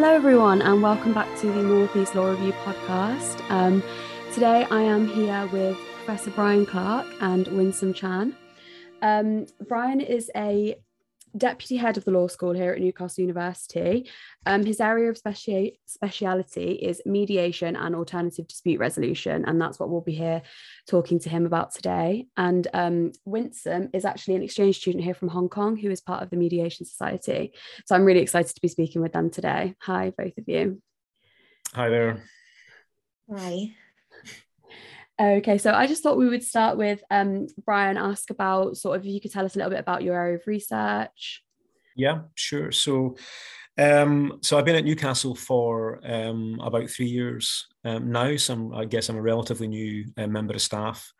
Hello, everyone, and welcome back to the Northeast Law Review podcast. Um, today, I am here with Professor Brian Clark and Winsome Chan. Um, Brian is a deputy head of the law school here at Newcastle University. Um, his area of speci- speciality is mediation and alternative dispute resolution, and that's what we'll be here talking to him about today. And um, Winsome is actually an exchange student here from Hong Kong who is part of the Mediation Society. So I'm really excited to be speaking with them today. Hi, both of you. Hi there. Hi. Okay, so I just thought we would start with um, Brian, ask about sort of if you could tell us a little bit about your area of research. Yeah, sure. So, um, so I've been at Newcastle for um, about three years um, now. So I'm, I guess I'm a relatively new uh, member of staff,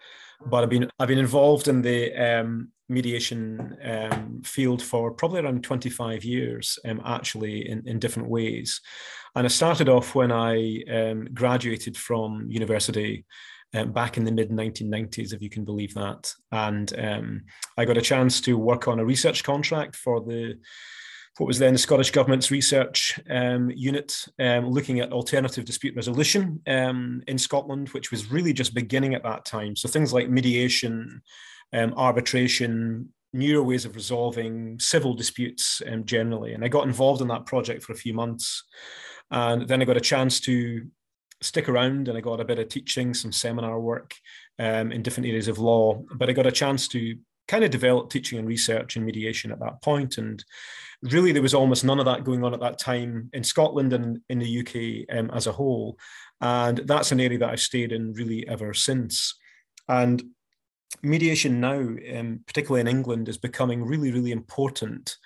but I've been I've been involved in the um, mediation um, field for probably around 25 years, actually in, in different ways. And I started off when I graduated from university um, back in the mid 1990s, if you can believe that. And um, I got a chance to work on a research contract for the what was then the Scottish Government's research um, unit, um, looking at alternative dispute resolution um, in Scotland, which was really just beginning at that time. So things like mediation, um, arbitration, newer ways of resolving civil disputes generally. And I got involved in that project for a few months. And then I got a chance to stick around and I got a bit of teaching, some seminar work um, in different areas of law. But I got a chance to kind of develop teaching and research and mediation at that point. And really, there was almost none of that going on at that time in Scotland and in the UK um, as a whole. And that's an area that I've stayed in really ever since. And mediation now, um, particularly in England, is becoming really, really important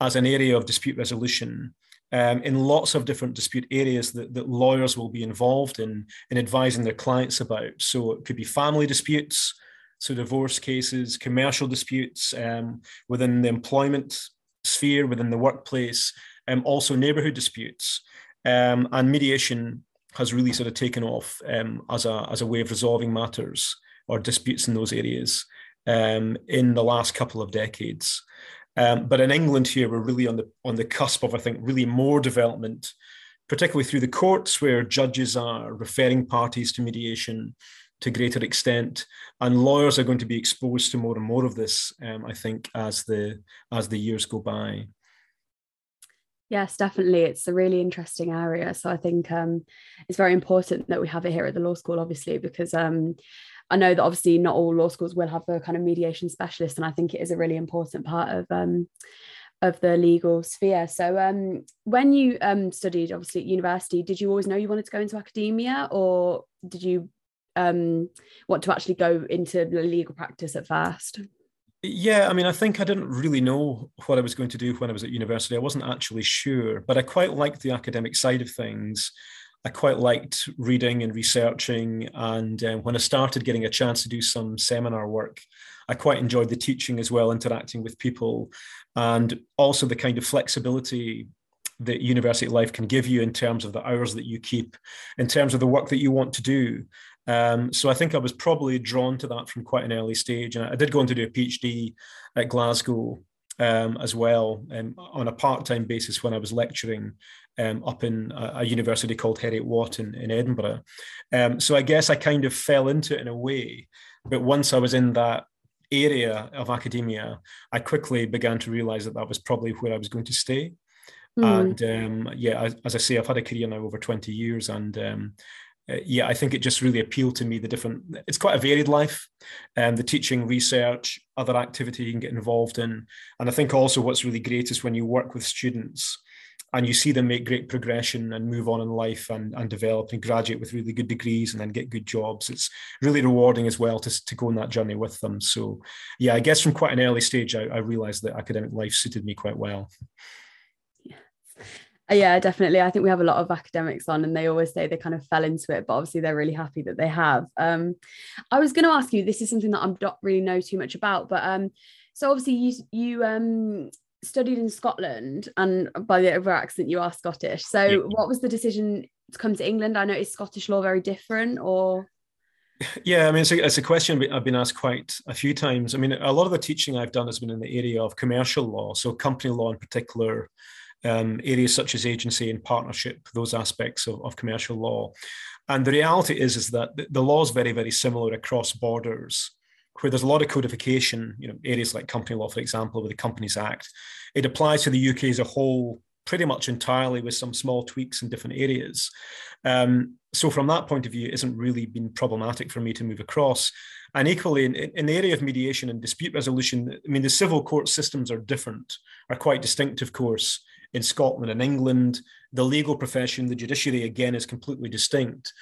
as an area of dispute resolution um, in lots of different dispute areas that, that lawyers will be involved in in advising their clients about. So it could be family disputes, so divorce cases, commercial disputes um, within the employment sphere, within the workplace, um, also neighbourhood disputes, um, and mediation has really sort of taken off um, as a as a way of resolving matters or disputes in those areas um, in the last couple of decades. Um, but in England here, we're really on the on the cusp of, I think, really more development, particularly through the courts, where judges are referring parties to mediation to greater extent, and lawyers are going to be exposed to more and more of this. Um, I think as the as the years go by. Yes, definitely. It's a really interesting area. So I think um, it's very important that we have it here at the law school, obviously, because um, I know that obviously not all law schools will have a kind of mediation specialist, and I think it is a really important part of um, of the legal sphere. So, um, when you um, studied, obviously at university, did you always know you wanted to go into academia, or did you um, want to actually go into legal practice at first? Yeah, I mean, I think I didn't really know what I was going to do when I was at university. I wasn't actually sure, but I quite liked the academic side of things. I quite liked reading and researching. And um, when I started getting a chance to do some seminar work, I quite enjoyed the teaching as well, interacting with people, and also the kind of flexibility that university life can give you in terms of the hours that you keep, in terms of the work that you want to do. Um, so I think I was probably drawn to that from quite an early stage. And I did go on to do a PhD at Glasgow um, as well um, on a part-time basis when I was lecturing um, up in a, a, university called Heriot Watt in, in Edinburgh. Um, so I guess I kind of fell into it in a way. But once I was in that area of academia, I quickly began to realize that that was probably where I was going to stay. Mm. And um, yeah, as, as, I say, I've had a career now over 20 years and um, uh, yeah, I think it just really appealed to me. The different, it's quite a varied life, and um, the teaching, research, other activity you can get involved in, and I think also what's really great is when you work with students and you see them make great progression and move on in life and, and develop and graduate with really good degrees and then get good jobs. It's really rewarding as well to, to go on that journey with them. So, yeah, I guess from quite an early stage, I, I realized that academic life suited me quite well. Yeah, definitely. I think we have a lot of academics on, and they always say they kind of fell into it, but obviously they're really happy that they have. Um, I was going to ask you. This is something that I don't really know too much about, but um, so obviously you you um studied in Scotland, and by the over accent you are Scottish. So yeah. what was the decision to come to England? I know is Scottish law very different, or yeah, I mean, it's a, it's a question I've been asked quite a few times. I mean, a lot of the teaching I've done has been in the area of commercial law, so company law in particular, um, areas such as agency and partnership, those aspects of, of commercial law. And the reality is, is that the law is very, very similar across borders where there's a lot of codification, you know, areas like company law, for example, with the Companies Act, it applies to the UK as a whole pretty much entirely with some small tweaks in different areas. Um, so from that point of view, it hasn't really been problematic for me to move across. And equally, in, in the area of mediation and dispute resolution, I mean, the civil court systems are different, are quite distinct, of course, in Scotland and England. The legal profession, the judiciary, again, is completely distinct.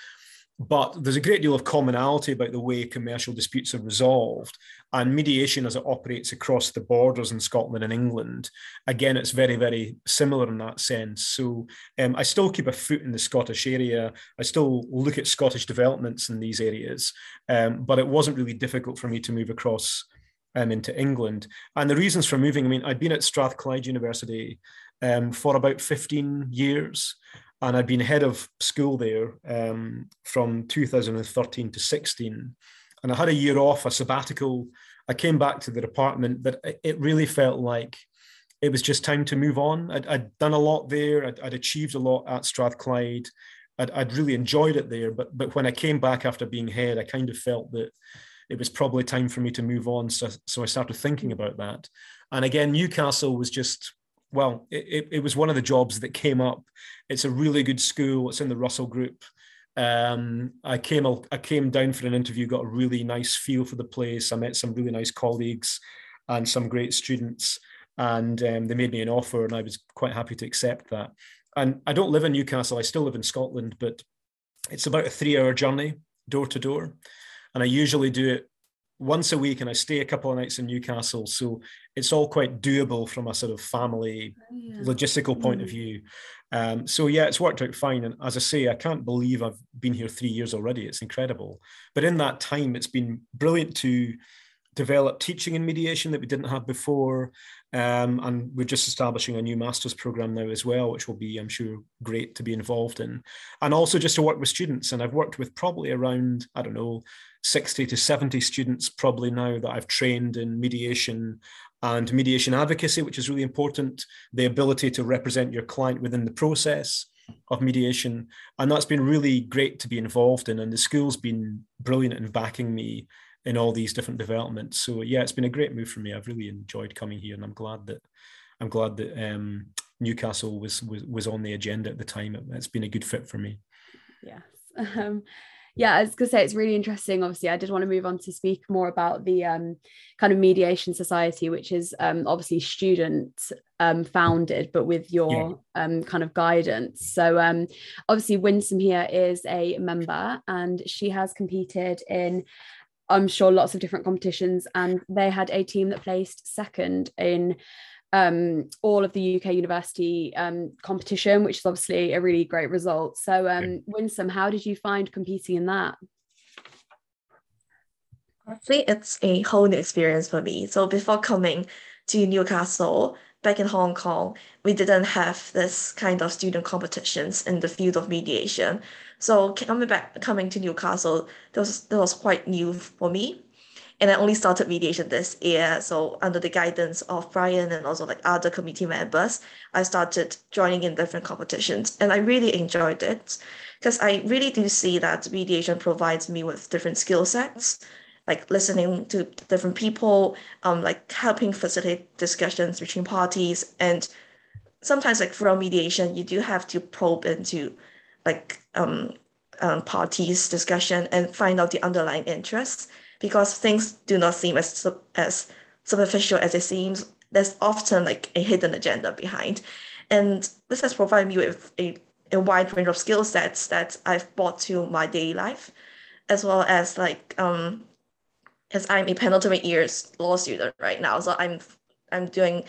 But there's a great deal of commonality about the way commercial disputes are resolved. And mediation, as it operates across the borders in Scotland and England, again, it's very, very similar in that sense. So um, I still keep a foot in the Scottish area. I still look at Scottish developments in these areas. Um, but it wasn't really difficult for me to move across um, into England. And the reasons for moving, I mean, I'd been at Strathclyde University um, for about 15 years and I'd been head of school there um, from 2013 to 16. And I had a year off, a sabbatical. I came back to the department, but it really felt like it was just time to move on. I'd, I'd done a lot there. I'd, I'd, achieved a lot at Strathclyde. I'd, I'd really enjoyed it there. But but when I came back after being head, I kind of felt that it was probably time for me to move on. So so I started thinking about that. And again, Newcastle was just well, it, it was one of the jobs that came up. It's a really good school. It's in the Russell Group. Um, I came I came down for an interview, got a really nice feel for the place. I met some really nice colleagues and some great students, and um, they made me an offer, and I was quite happy to accept that. And I don't live in Newcastle; I still live in Scotland, but it's about a three-hour journey door to door, and I usually do it once a week and I stay a couple of nights in Newcastle. So it's all quite doable from a sort of family yeah. logistical point mm. of view. Um, so yeah, it's worked out fine. And as I say, I can't believe I've been here three years already. It's incredible. But in that time, it's been brilliant to develop teaching and mediation that we didn't have before. Um, and we're just establishing a new master's program now as well, which will be, I'm sure, great to be involved in. And also just to work with students. And I've worked with probably around, I don't know, 60 to 70 students probably now that I've trained in mediation and mediation advocacy, which is really important, the ability to represent your client within the process of mediation. And that's been really great to be involved in. And the school's been brilliant in backing me in all these different developments. So yeah, it's been a great move for me. I've really enjoyed coming here and I'm glad that I'm glad that um, Newcastle was, was was on the agenda at the time. It, has been a good fit for me. Yes. Um, yeah, I was gonna say it's really interesting. Obviously, I did want to move on to speak more about the um, kind of mediation society, which is um, obviously student um, founded, but with your yeah. um, kind of guidance. So um, obviously, Winsome here is a member, and she has competed in. I'm sure lots of different competitions, and they had a team that placed second in um, all of the UK university um, competition, which is obviously a really great result. So, um, Winsome, how did you find competing in that? Actually, it's a whole new experience for me. So, before coming to Newcastle, back in Hong Kong, we didn't have this kind of student competitions in the field of mediation. So, coming back, coming to Newcastle, that was, that was quite new for me and I only started mediation this year. So under the guidance of Brian and also like other committee members, I started joining in different competitions and I really enjoyed it because I really do see that mediation provides me with different skill sets, like listening to different people, um, like helping facilitate discussions between parties. And sometimes like from mediation, you do have to probe into like um, um, parties discussion and find out the underlying interests because things do not seem as as superficial as it seems. There's often like a hidden agenda behind, and this has provided me with a, a wide range of skill sets that I've brought to my daily life, as well as like um, as I'm a penultimate years law student right now, so I'm I'm doing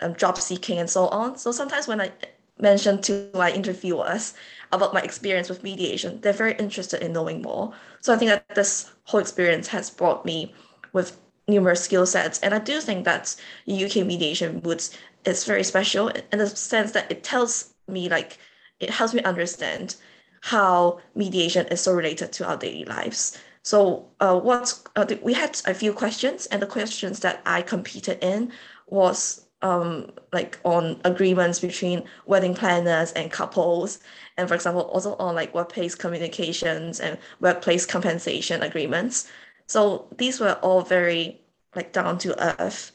um, job seeking and so on. So sometimes when I mention to my interviewers about my experience with mediation, they're very interested in knowing more. So I think that this whole experience has brought me with numerous skill sets. And I do think that UK mediation woods is very special in the sense that it tells me like it helps me understand how mediation is so related to our daily lives. So uh, what uh, we had a few questions, and the questions that I competed in was um, like on agreements between wedding planners and couples, and for example, also on like workplace communications and workplace compensation agreements. So these were all very like down to earth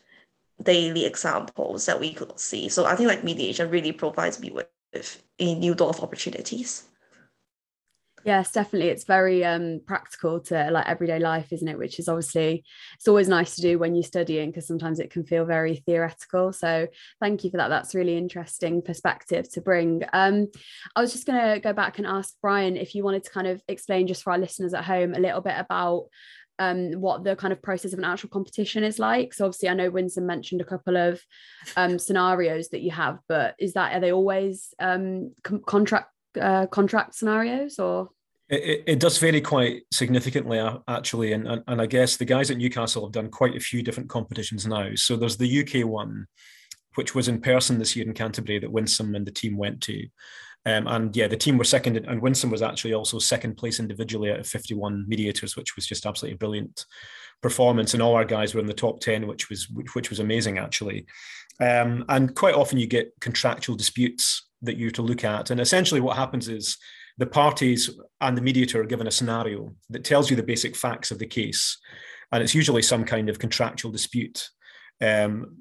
daily examples that we could see. So I think like mediation really provides me with, with a new door of opportunities. Yes, definitely. It's very um, practical to like everyday life, isn't it? Which is obviously it's always nice to do when you're studying because sometimes it can feel very theoretical. So thank you for that. That's really interesting perspective to bring. Um, I was just going to go back and ask Brian if you wanted to kind of explain just for our listeners at home a little bit about um, what the kind of process of an actual competition is like. So obviously, I know Winsome mentioned a couple of um, scenarios that you have, but is that are they always um, com- contract uh, contract scenarios or? It, it, does vary quite significantly, actually, and, and, and I guess the guys at Newcastle have done quite a few different competitions now. So there's the UK one, which was in person this year in Canterbury that Winsome and the team went to, um, and yeah, the team were second, and Winsome was actually also second place individually of 51 mediators, which was just absolutely brilliant performance. And all our guys were in the top 10, which was which was amazing actually. Um, and quite often you get contractual disputes that you have to look at. And essentially, what happens is the parties and the mediator are given a scenario that tells you the basic facts of the case. And it's usually some kind of contractual dispute. Um,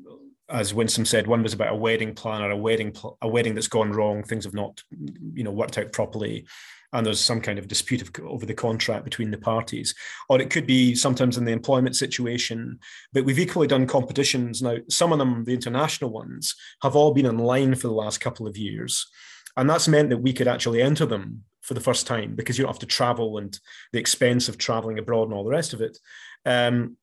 as Winsome said, one was about a wedding plan or a wedding pl- a wedding that's gone wrong. Things have not, you know, worked out properly, and there's some kind of dispute of, over the contract between the parties. Or it could be sometimes in the employment situation. But we've equally done competitions now. Some of them, the international ones, have all been online for the last couple of years, and that's meant that we could actually enter them for the first time because you don't have to travel and the expense of traveling abroad and all the rest of it. Um,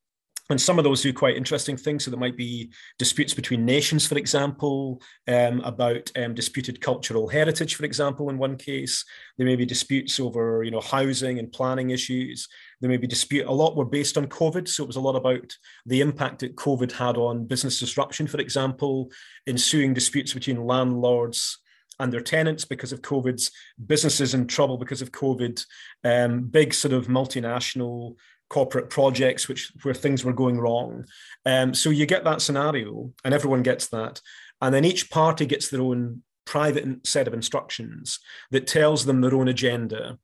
and some of those do quite interesting things. So there might be disputes between nations, for example, um, about um, disputed cultural heritage, for example, in one case. There may be disputes over, you know, housing and planning issues. There may be dispute. A lot were based on COVID, so it was a lot about the impact that COVID had on business disruption, for example, ensuing disputes between landlords and their tenants because of COVID's businesses in trouble because of COVID, um, big sort of multinational corporate projects which where things were going wrong. Um, so you get that scenario, and everyone gets that, and then each party gets their own private set of instructions that tells them their own agenda,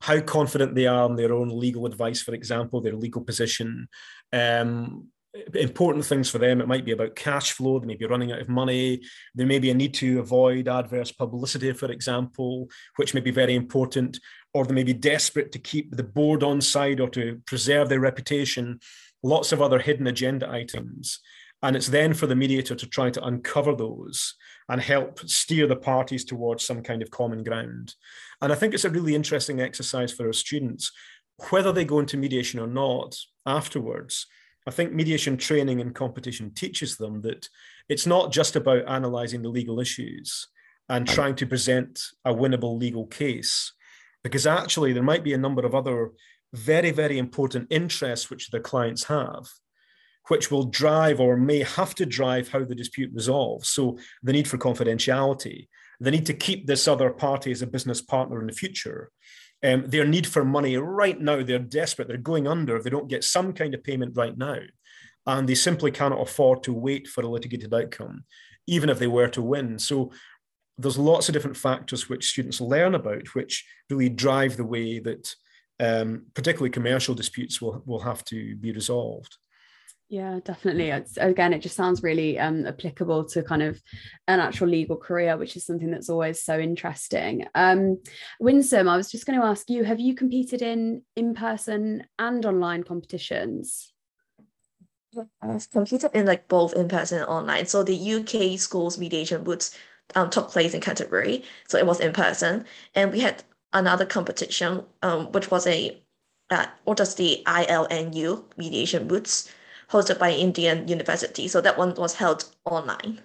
how confident they are in their own legal advice, for example, their legal position. Um, important things for them. It might be about cash flow. They may be running out of money. There may be a need to avoid adverse publicity, for example, which may be very important or they may be desperate to keep the board on side or to preserve their reputation, lots of other hidden agenda items. And it's then for the mediator to try to uncover those and help steer the parties towards some kind of common ground. And I think it's a really interesting exercise for our students, whether they go into mediation or not afterwards. I think mediation training and competition teaches them that it's not just about analyzing the legal issues and trying to present a winnable legal case because actually there might be a number of other very, very important interests which the clients have, which will drive or may have to drive how the dispute resolves. So the need for confidentiality, the need to keep this other party as a business partner in the future. Um, their need for money right now, they're desperate, they're going under they don't get some kind of payment right now. And they simply cannot afford to wait for a litigated outcome, even if they were to win. So there's lots of different factors which students learn about, which really drive the way that um, particularly commercial disputes will, will have to be resolved. Yeah, definitely. It's, again, it just sounds really um, applicable to kind of an actual legal career, which is something that's always so interesting. Um, Winsome, I was just going to ask you: Have you competed in in-person and online competitions? I've competed in like both in-person and online. So the UK schools mediation boots um, took place in Canterbury. So it was in person. And we had another competition, um, which was a uh, what does the ILNU mediation boots hosted by Indian University. So that one was held online.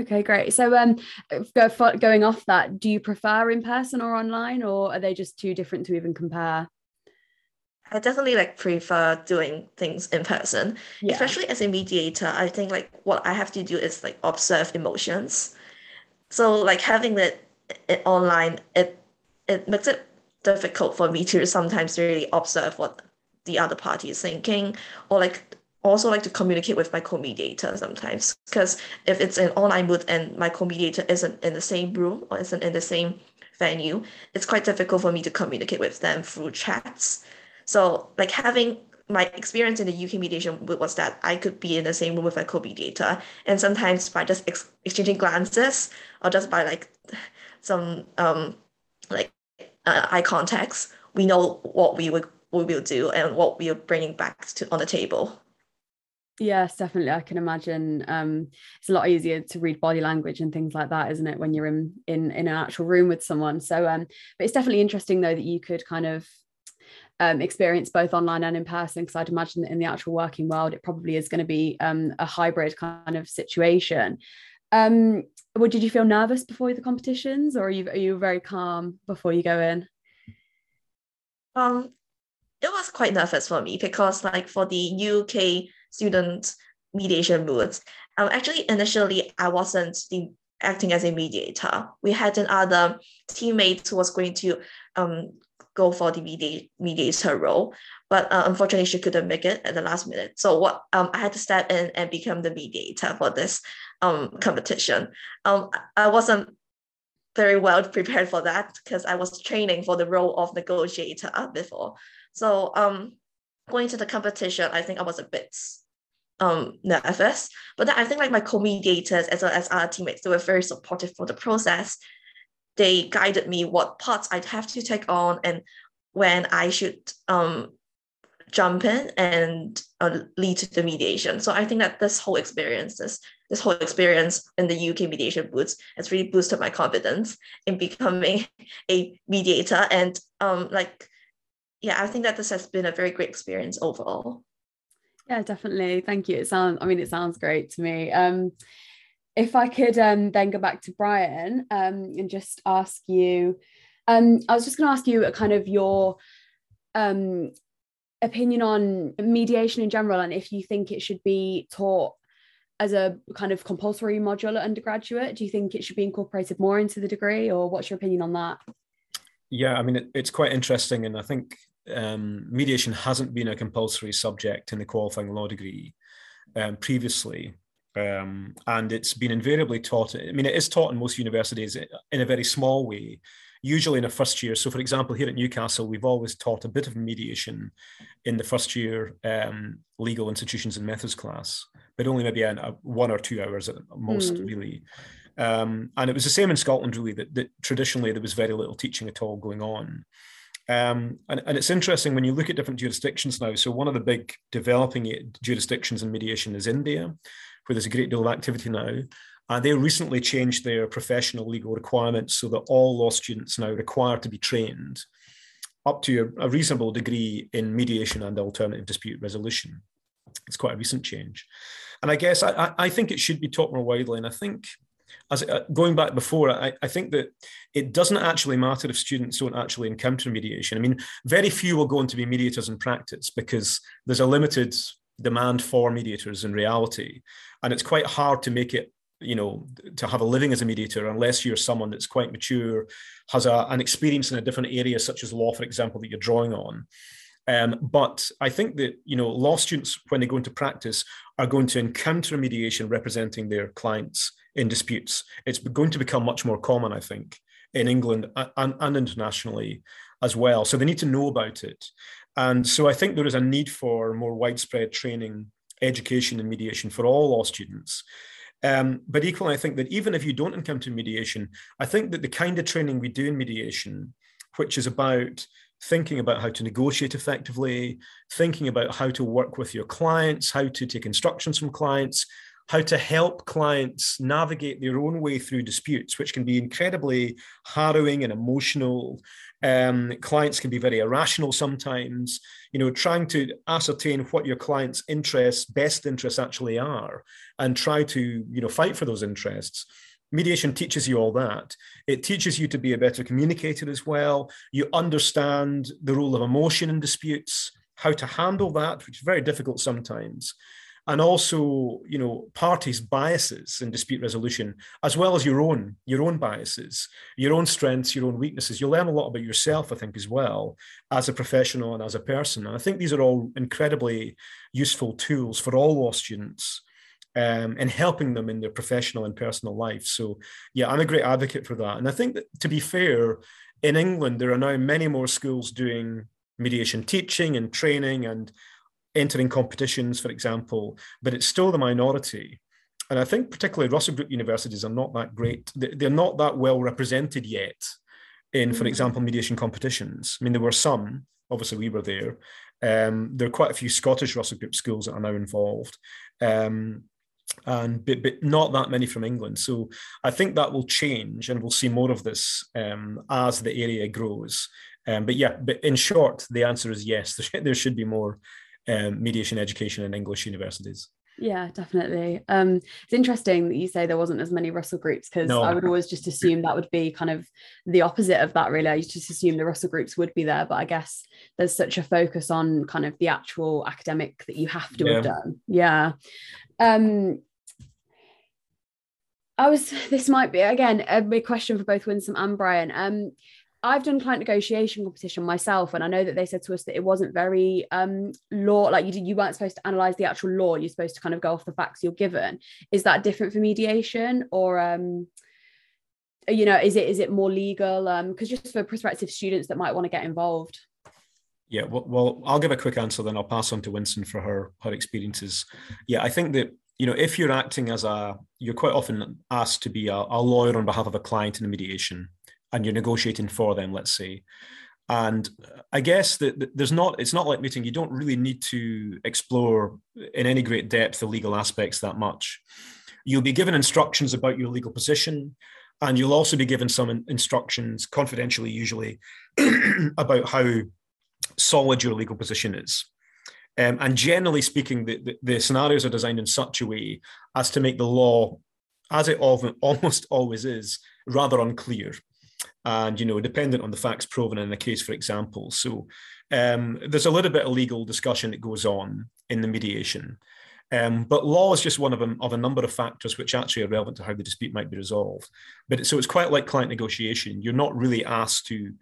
Okay, great. So, um, go for, going off that, do you prefer in person or online, or are they just too different to even compare? I definitely like prefer doing things in person, yeah. especially as a mediator. I think like what I have to do is like observe emotions. So like having it, it online, it it makes it difficult for me to sometimes really observe what the other party is thinking, or like also like to communicate with my co-mediator sometimes because if it's an online booth and my co-mediator isn't in the same room or isn't in the same venue, it's quite difficult for me to communicate with them through chats. So like having my experience in the UK mediation was that I could be in the same room with my co-mediator, and sometimes by just ex- exchanging glances or just by like some um like uh, eye contacts, we know what we would we will do and what we are bringing back to on the table. Yes, definitely. I can imagine um, it's a lot easier to read body language and things like that, isn't it, when you're in in in an actual room with someone. So, um, but it's definitely interesting though that you could kind of um, experience both online and in person because I'd imagine that in the actual working world it probably is going to be um, a hybrid kind of situation. Um, well, did you feel nervous before the competitions, or are you are you very calm before you go in? Um, it was quite nervous for me because, like, for the UK student mediation booths, um, actually initially I wasn't the acting as a mediator. We had another teammate who was going to um go for the mediator, mediator role, but uh, unfortunately she couldn't make it at the last minute. So what um, I had to step in and become the mediator for this um, competition. Um, I wasn't very well prepared for that because I was training for the role of negotiator before. So um, going to the competition, I think I was a bit um nervous. But then I think like my co-mediators as well as our teammates, they were very supportive for the process they guided me what parts I'd have to take on and when I should um, jump in and uh, lead to the mediation. So I think that this whole experience, this, this whole experience in the UK mediation booths has really boosted my confidence in becoming a mediator. And um, like, yeah, I think that this has been a very great experience overall. Yeah, definitely. Thank you. It sounds, I mean, it sounds great to me. Um, if I could um, then go back to Brian um, and just ask you, um, I was just going to ask you a kind of your um, opinion on mediation in general and if you think it should be taught as a kind of compulsory module at undergraduate. Do you think it should be incorporated more into the degree or what's your opinion on that? Yeah, I mean, it, it's quite interesting. And I think um, mediation hasn't been a compulsory subject in the qualifying law degree um, previously. Um, and it's been invariably taught. I mean, it is taught in most universities in a very small way, usually in a first year. So, for example, here at Newcastle, we've always taught a bit of mediation in the first year um, legal institutions and methods class, but only maybe a, a one or two hours at most, mm. really. Um, and it was the same in Scotland, really, that, that, traditionally there was very little teaching at all going on. Um, and, and, it's interesting when you look at different jurisdictions now. So, one of the big developing jurisdictions in mediation is India where there's a great deal of activity now. And they recently changed their professional legal requirements so that all law students now require to be trained up to a, a reasonable degree in mediation and alternative dispute resolution. It's quite a recent change. And I guess I, I think it should be taught more widely. And I think as uh, going back before, I, I, think that it doesn't actually matter if students don't actually encounter mediation. I mean, very few will go on to be mediators in practice because there's a limited demand for mediators in reality. And it's quite hard to make it you know to have a living as a mediator unless you're someone that's quite mature has a, an experience in a different area such as law for example that you're drawing on. Um, but i think that you know law students when they go into practice are going to encounter mediation representing their clients in disputes. It's going to become much more common i think in england and, and internationally as well. So they need to know about it. And so i think there is a need for more widespread training education and mediation for all law students. Um, but equally, I think that even if you don't encounter mediation, I think that the kind of training we do in mediation, which is about thinking about how to negotiate effectively, thinking about how to work with your clients, how to take instructions from clients, how to help clients navigate their own way through disputes, which can be incredibly harrowing and emotional. Um, clients can be very irrational sometimes. You know, trying to ascertain what your client's interests, best interests actually are, and try to you know fight for those interests. Mediation teaches you all that. It teaches you to be a better communicator as well. You understand the role of emotion in disputes, how to handle that, which is very difficult sometimes and also you know parties biases in dispute resolution as well as your own your own biases your own strengths your own weaknesses. You'll learn a lot about yourself i think as well as a professional and as a person. And i think these are all incredibly useful tools for all law students um, in helping them in their professional and personal life. So yeah i'm a great advocate for that. And i think that to be fair in england there are now many more schools doing mediation teaching and training and entering competitions, for example, but it's still the minority. And I think particularly Russell Group universities are not that great. They're not that well represented yet in, for mm. example, mediation competitions. I mean, there were some, obviously we were there. Um, there are quite a few Scottish Russell Group schools that are now involved. Um, and but, but not that many from England. So I think that will change, and we'll see more of this um, as the area grows. Um, but yeah, but in short, the answer is yes. There, should, there should be more um, mediation education in English universities. Yeah, definitely. Um, it's interesting that you say there wasn't as many Russell groups because no. I would always just assume that would be kind of the opposite of that. Really, I just assume the Russell groups would be there, but I guess there's such a focus on kind of the actual academic that you have to yeah. have done. Yeah. Um, I was. This might be again a big question for both Winsome and Brian. Um, I've done client negotiation competition myself, and I know that they said to us that it wasn't very um, law like you you weren't supposed to analyze the actual law. You're supposed to kind of go off the facts you're given. Is that different for mediation, or um, you know, is it is it more legal? Because um, just for prospective students that might want to get involved. Yeah, well, well, I'll give a quick answer, then I'll pass on to Winsome for her her experiences. Yeah, I think that you know if you're acting as a you're quite often asked to be a, a lawyer on behalf of a client in a mediation and you're negotiating for them, let's say. And I guess that there's not, it's not like meeting, you don't really need to explore in any great depth the legal aspects that much. You'll be given instructions about your legal position, and you'll also be given some instructions, confidentially usually, about how solid your legal position is. Um, and generally speaking, the, the, the, scenarios are designed in such a way as to make the law, as it often almost always is, rather unclear and you know dependent on the facts proven in a case for example. So um, there's a little bit of legal discussion that goes on in the mediation. Um, but law is just one of a, of a number of factors which actually are relevant to how the dispute might be resolved. But so it's quite like client negotiation. You're not really asked to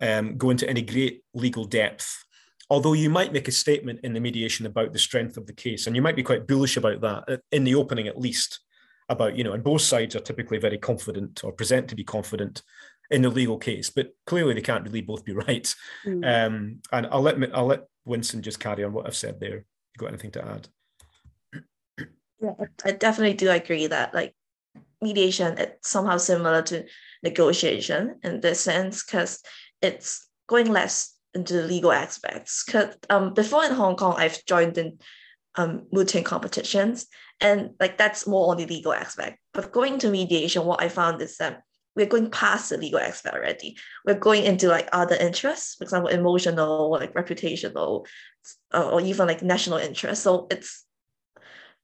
um, go into any great legal depth although you might make a statement in the mediation about the strength of the case and you might be quite bullish about that uh, in the opening at least about you know and both sides are typically very confident or present to be confident in the legal case, but clearly they can't really both be right. Mm. Um, and I'll let I'll let Winsome just carry on what I've said there. You got anything to add? Yeah, I definitely do agree that like mediation it's somehow similar to negotiation in this sense because it's going less into the legal aspects. Because um, before in Hong Kong, I've joined in um, mooting competitions, and like that's more on the legal aspect. But going to mediation, what I found is that we're going past the legal aspect already. We're going into like other interests, for example, emotional, like reputational, uh, or even like national interest. So it's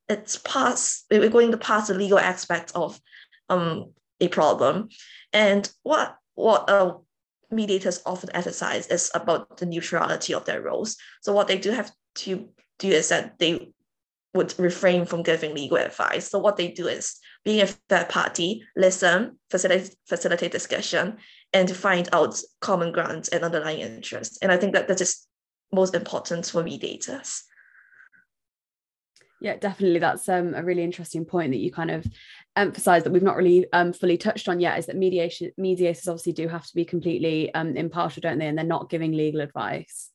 it's past. We're going to pass the legal aspect of um a problem, and what what uh, mediators often emphasize is about the neutrality of their roles. So what they do have to do is that they would refrain from giving legal advice. So what they do is being a third party, listen, facilitate, facilitate discussion, and to find out common grounds and underlying interests. And I think that that is most important for mediators. Yeah, definitely. That's um, a really interesting point that you kind of emphasize that we've not really um, fully touched on yet is that mediation mediators obviously do have to be completely um, impartial, don't they? And they're not giving legal advice.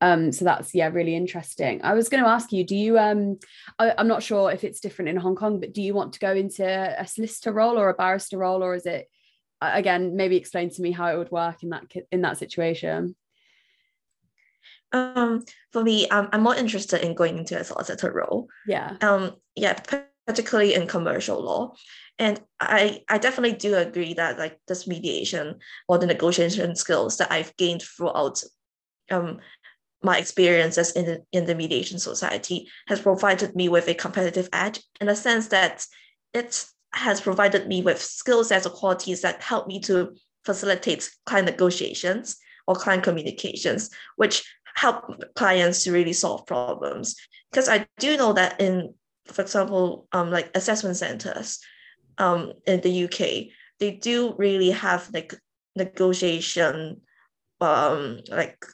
Um, so that's yeah, really interesting. I was going to ask you, do you? Um, I, am not sure if it's different in Hong Kong, but do you want to go into a solicitor role or a barrister role, or is it again? Maybe explain to me how it would work in that in that situation. Um, for me, um, I'm more interested in going into a solicitor role. Yeah. Um, yeah, particularly in commercial law, and I I definitely do agree that like this mediation or the negotiation skills that I've gained throughout um my experiences in the, in the mediation society has provided me with a competitive edge in the sense that it has provided me with skill sets or qualities that help me to facilitate client negotiations or client communications, which help clients to really solve problems. Because I do know that in, for example, um, like assessment centers um, in the UK, they do really have like negotiation, um, like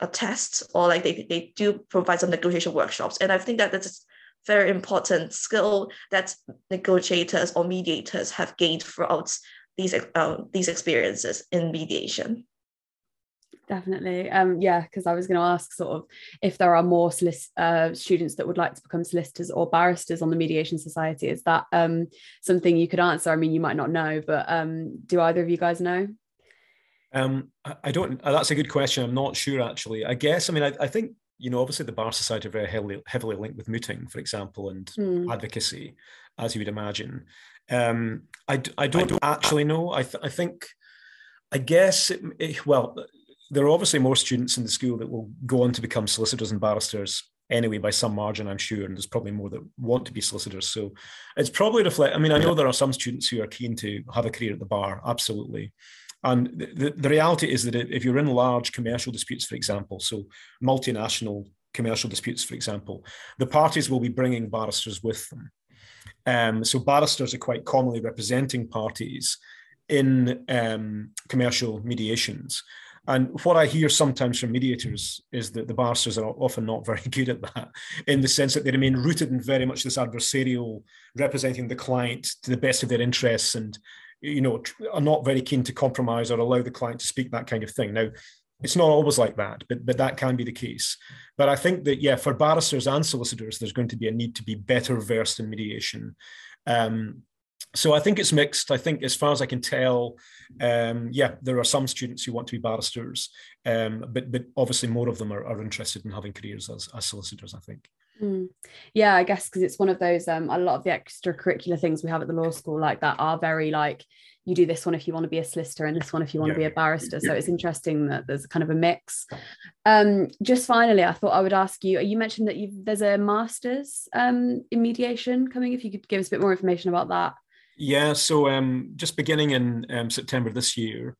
a test or like they, they do provide some negotiation workshops. And I think that that's very important skill that negotiators or mediators have gained throughout these, uh, these experiences in mediation. Definitely. Um yeah because i was going to ask sort of if there are more solic- uh, students that would like to become solicitors or barristers on the mediation society. Is that um something you could answer? I mean you might not know but um do either of you guys know um i don't uh, that's a good question. I'm not sure actually. I guess i mean i, I think you know obviously the bar society are very heavily heavily linked with mooting for example and hmm. advocacy as you would imagine. Um i, I don't, I don't actually know. I, th- I think I guess it, it, well, there are obviously more students in the school that will go on to become solicitors and barristers anyway by some margin i'm sure and there's probably more that want to be solicitors. So it's probably reflect i mean i know there are some students who are keen to have a career at the bar absolutely and the, the reality is that if you're in large commercial disputes for example so multinational commercial disputes for example the parties will be bringing barristers with them. Um, so barristers are quite commonly representing parties in um, commercial mediations. And what I hear sometimes from mediators is that the barristers are often not very good at that, in the sense that they remain rooted in very much this adversarial, representing the client to the best of their interests, and you know are not very keen to compromise or allow the client to speak that kind of thing. Now, it's not always like that, but but that can be the case. But I think that yeah, for barristers and solicitors, there's going to be a need to be better versed in mediation. Um, so I think it's mixed. I think, as far as I can tell, um, yeah, there are some students who want to be barristers, um, but but obviously more of them are, are interested in having careers as, as solicitors. I think. Mm. Yeah, I guess because it's one of those. Um, a lot of the extracurricular things we have at the law school like that are very like you do this one if you want to be a solicitor and this one if you want yeah. to be a barrister. So it's interesting that there's kind of a mix. Um, just finally, I thought I would ask you. You mentioned that you there's a master's um, in mediation coming. If you could give us a bit more information about that. Yeah, so um, just beginning in um, September this year,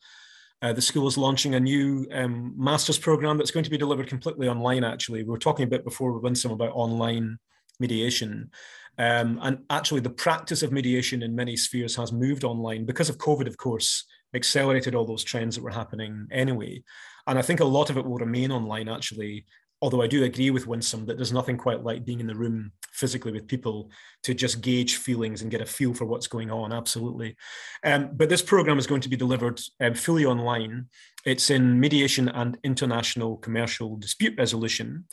uh, the school is launching a new um, master's program that's going to be delivered completely online. Actually, we were talking a bit before with Winsome about online mediation, um, and actually, the practice of mediation in many spheres has moved online because of COVID. Of course, accelerated all those trends that were happening anyway, and I think a lot of it will remain online. Actually, although I do agree with Winsome that there's nothing quite like being in the room physically with people to just gauge feelings and get a feel for what's going on. Absolutely. Um, but this program is going to be delivered um, fully online. It's in mediation and international commercial dispute resolution.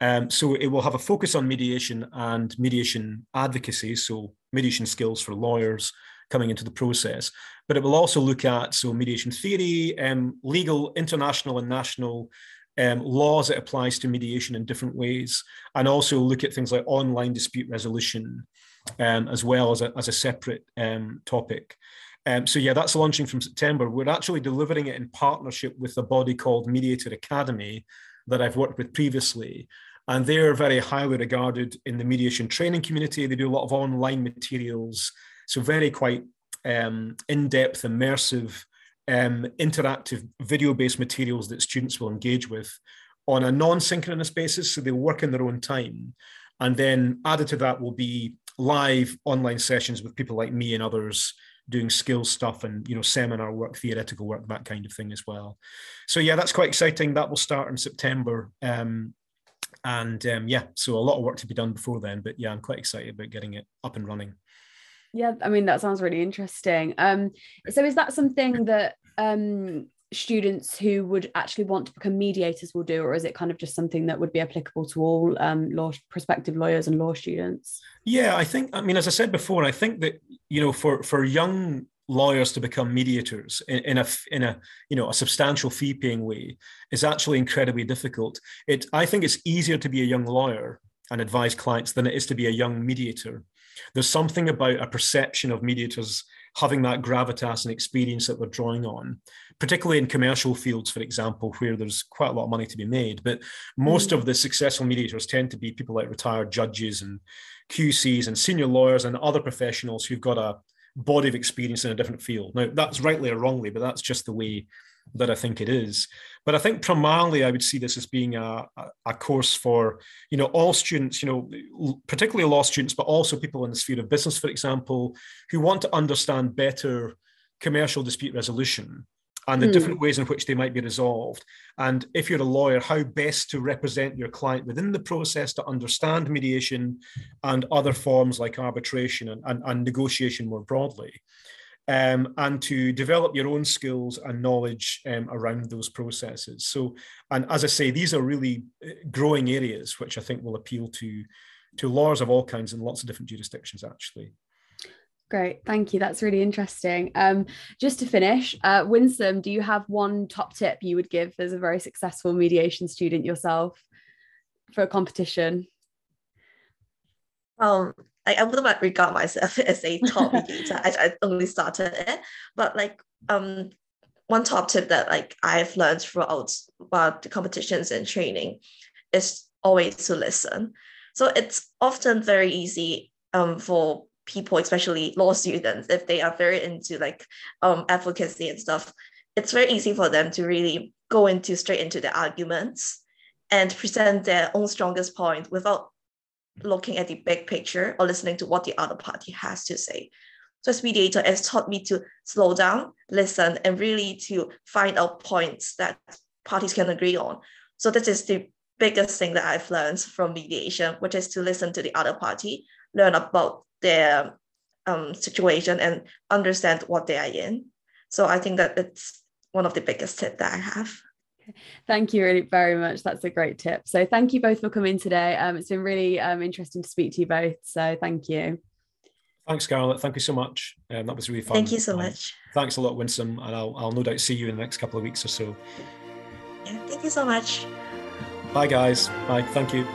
Um, so it will have a focus on mediation and mediation advocacy, so mediation skills for lawyers coming into the process. But it will also look at so mediation theory, um, legal, international, and national um, laws it applies to mediation in different ways, and also look at things like online dispute resolution um, as well as a, as a separate um, topic. Um, so yeah, that's launching from September. We're actually delivering it in partnership with a body called Mediator Academy that I've worked with previously. And they're very highly regarded in the mediation training community. They do a lot of online materials. So very quite um, in-depth, immersive um, interactive video-based materials that students will engage with on a non-synchronous basis, so they'll work in their own time. And then added to that will be live online sessions with people like me and others doing skills stuff and you know seminar work theoretical work that kind of thing as well. So yeah that's quite exciting. That will start in september. Um, and um, yeah so a lot of work to be done before then but yeah i'm quite excited about getting it up and running yeah i mean that sounds really interesting. Um so is that something that um students who would actually want to become mediators will do or is it kind of just something that would be applicable to all um, law prospective lawyers and law students? Yeah i think i mean as i said before i think that you know for for young lawyers to become mediators in, in, a in a you know a substantial fee paying way is actually incredibly difficult. It i think it's easier to be a young lawyer and advise clients than it is to be a young mediator there's something about a perception of mediators having that gravitas and experience that they're drawing on, particularly in commercial fields, for example, where there's quite a lot of money to be made. But most mm. of the successful mediators tend to be people like retired judges and QCs and senior lawyers and other professionals who've got a body of experience in a different field. Now, that's rightly or wrongly, but that's just the way that I think it is. But I think primarily I would see this as being a, a course for, you know, all students, you know, particularly law students, but also people in the sphere of business, for example, who want to understand better commercial dispute resolution and the mm. different ways in which they might be resolved. And if you're a lawyer, how best to represent your client within the process to understand mediation and other forms like arbitration and, and, and negotiation more broadly um, and to develop your own skills and knowledge um, around those processes. So, and as I say, these are really uh, growing areas which I think will appeal to to lawyers of all kinds in lots of different jurisdictions. Actually. Great, thank you. That's really interesting. Um, just to finish, uh, Winsome, do you have one top tip you would give as a very successful mediation student yourself for a competition? Um, I, I wouldn't regard myself as a top mediator. I, I only started it, but like um one top tip that like I've learned throughout about the competitions and training is always to listen. So it's often very easy um for people, especially law students, if they are very into like um advocacy and stuff, it's very easy for them to really go into straight into the arguments and present their own strongest point without looking at the big picture or listening to what the other party has to say. So as mediator, has taught me to slow down, listen, and really to find out points that parties can agree on. So this is the biggest thing that I've learned from mediation, which is to listen to the other party, learn about their um, situation, and understand what they are in. So I think that it's one of the biggest tips that I have. Thank you really very much. That's a great tip. So thank you both for coming today. Um, it's been really um, interesting to speak to you both. So thank you. Thanks, Scarlett. Thank you so much. Um, that was really fun. Thank you so um, much. Thanks a lot, Winsome. And I'll, I'll no doubt see you in the next couple of weeks or so. Yeah, thank you so much. Bye, guys. Bye. Thank you.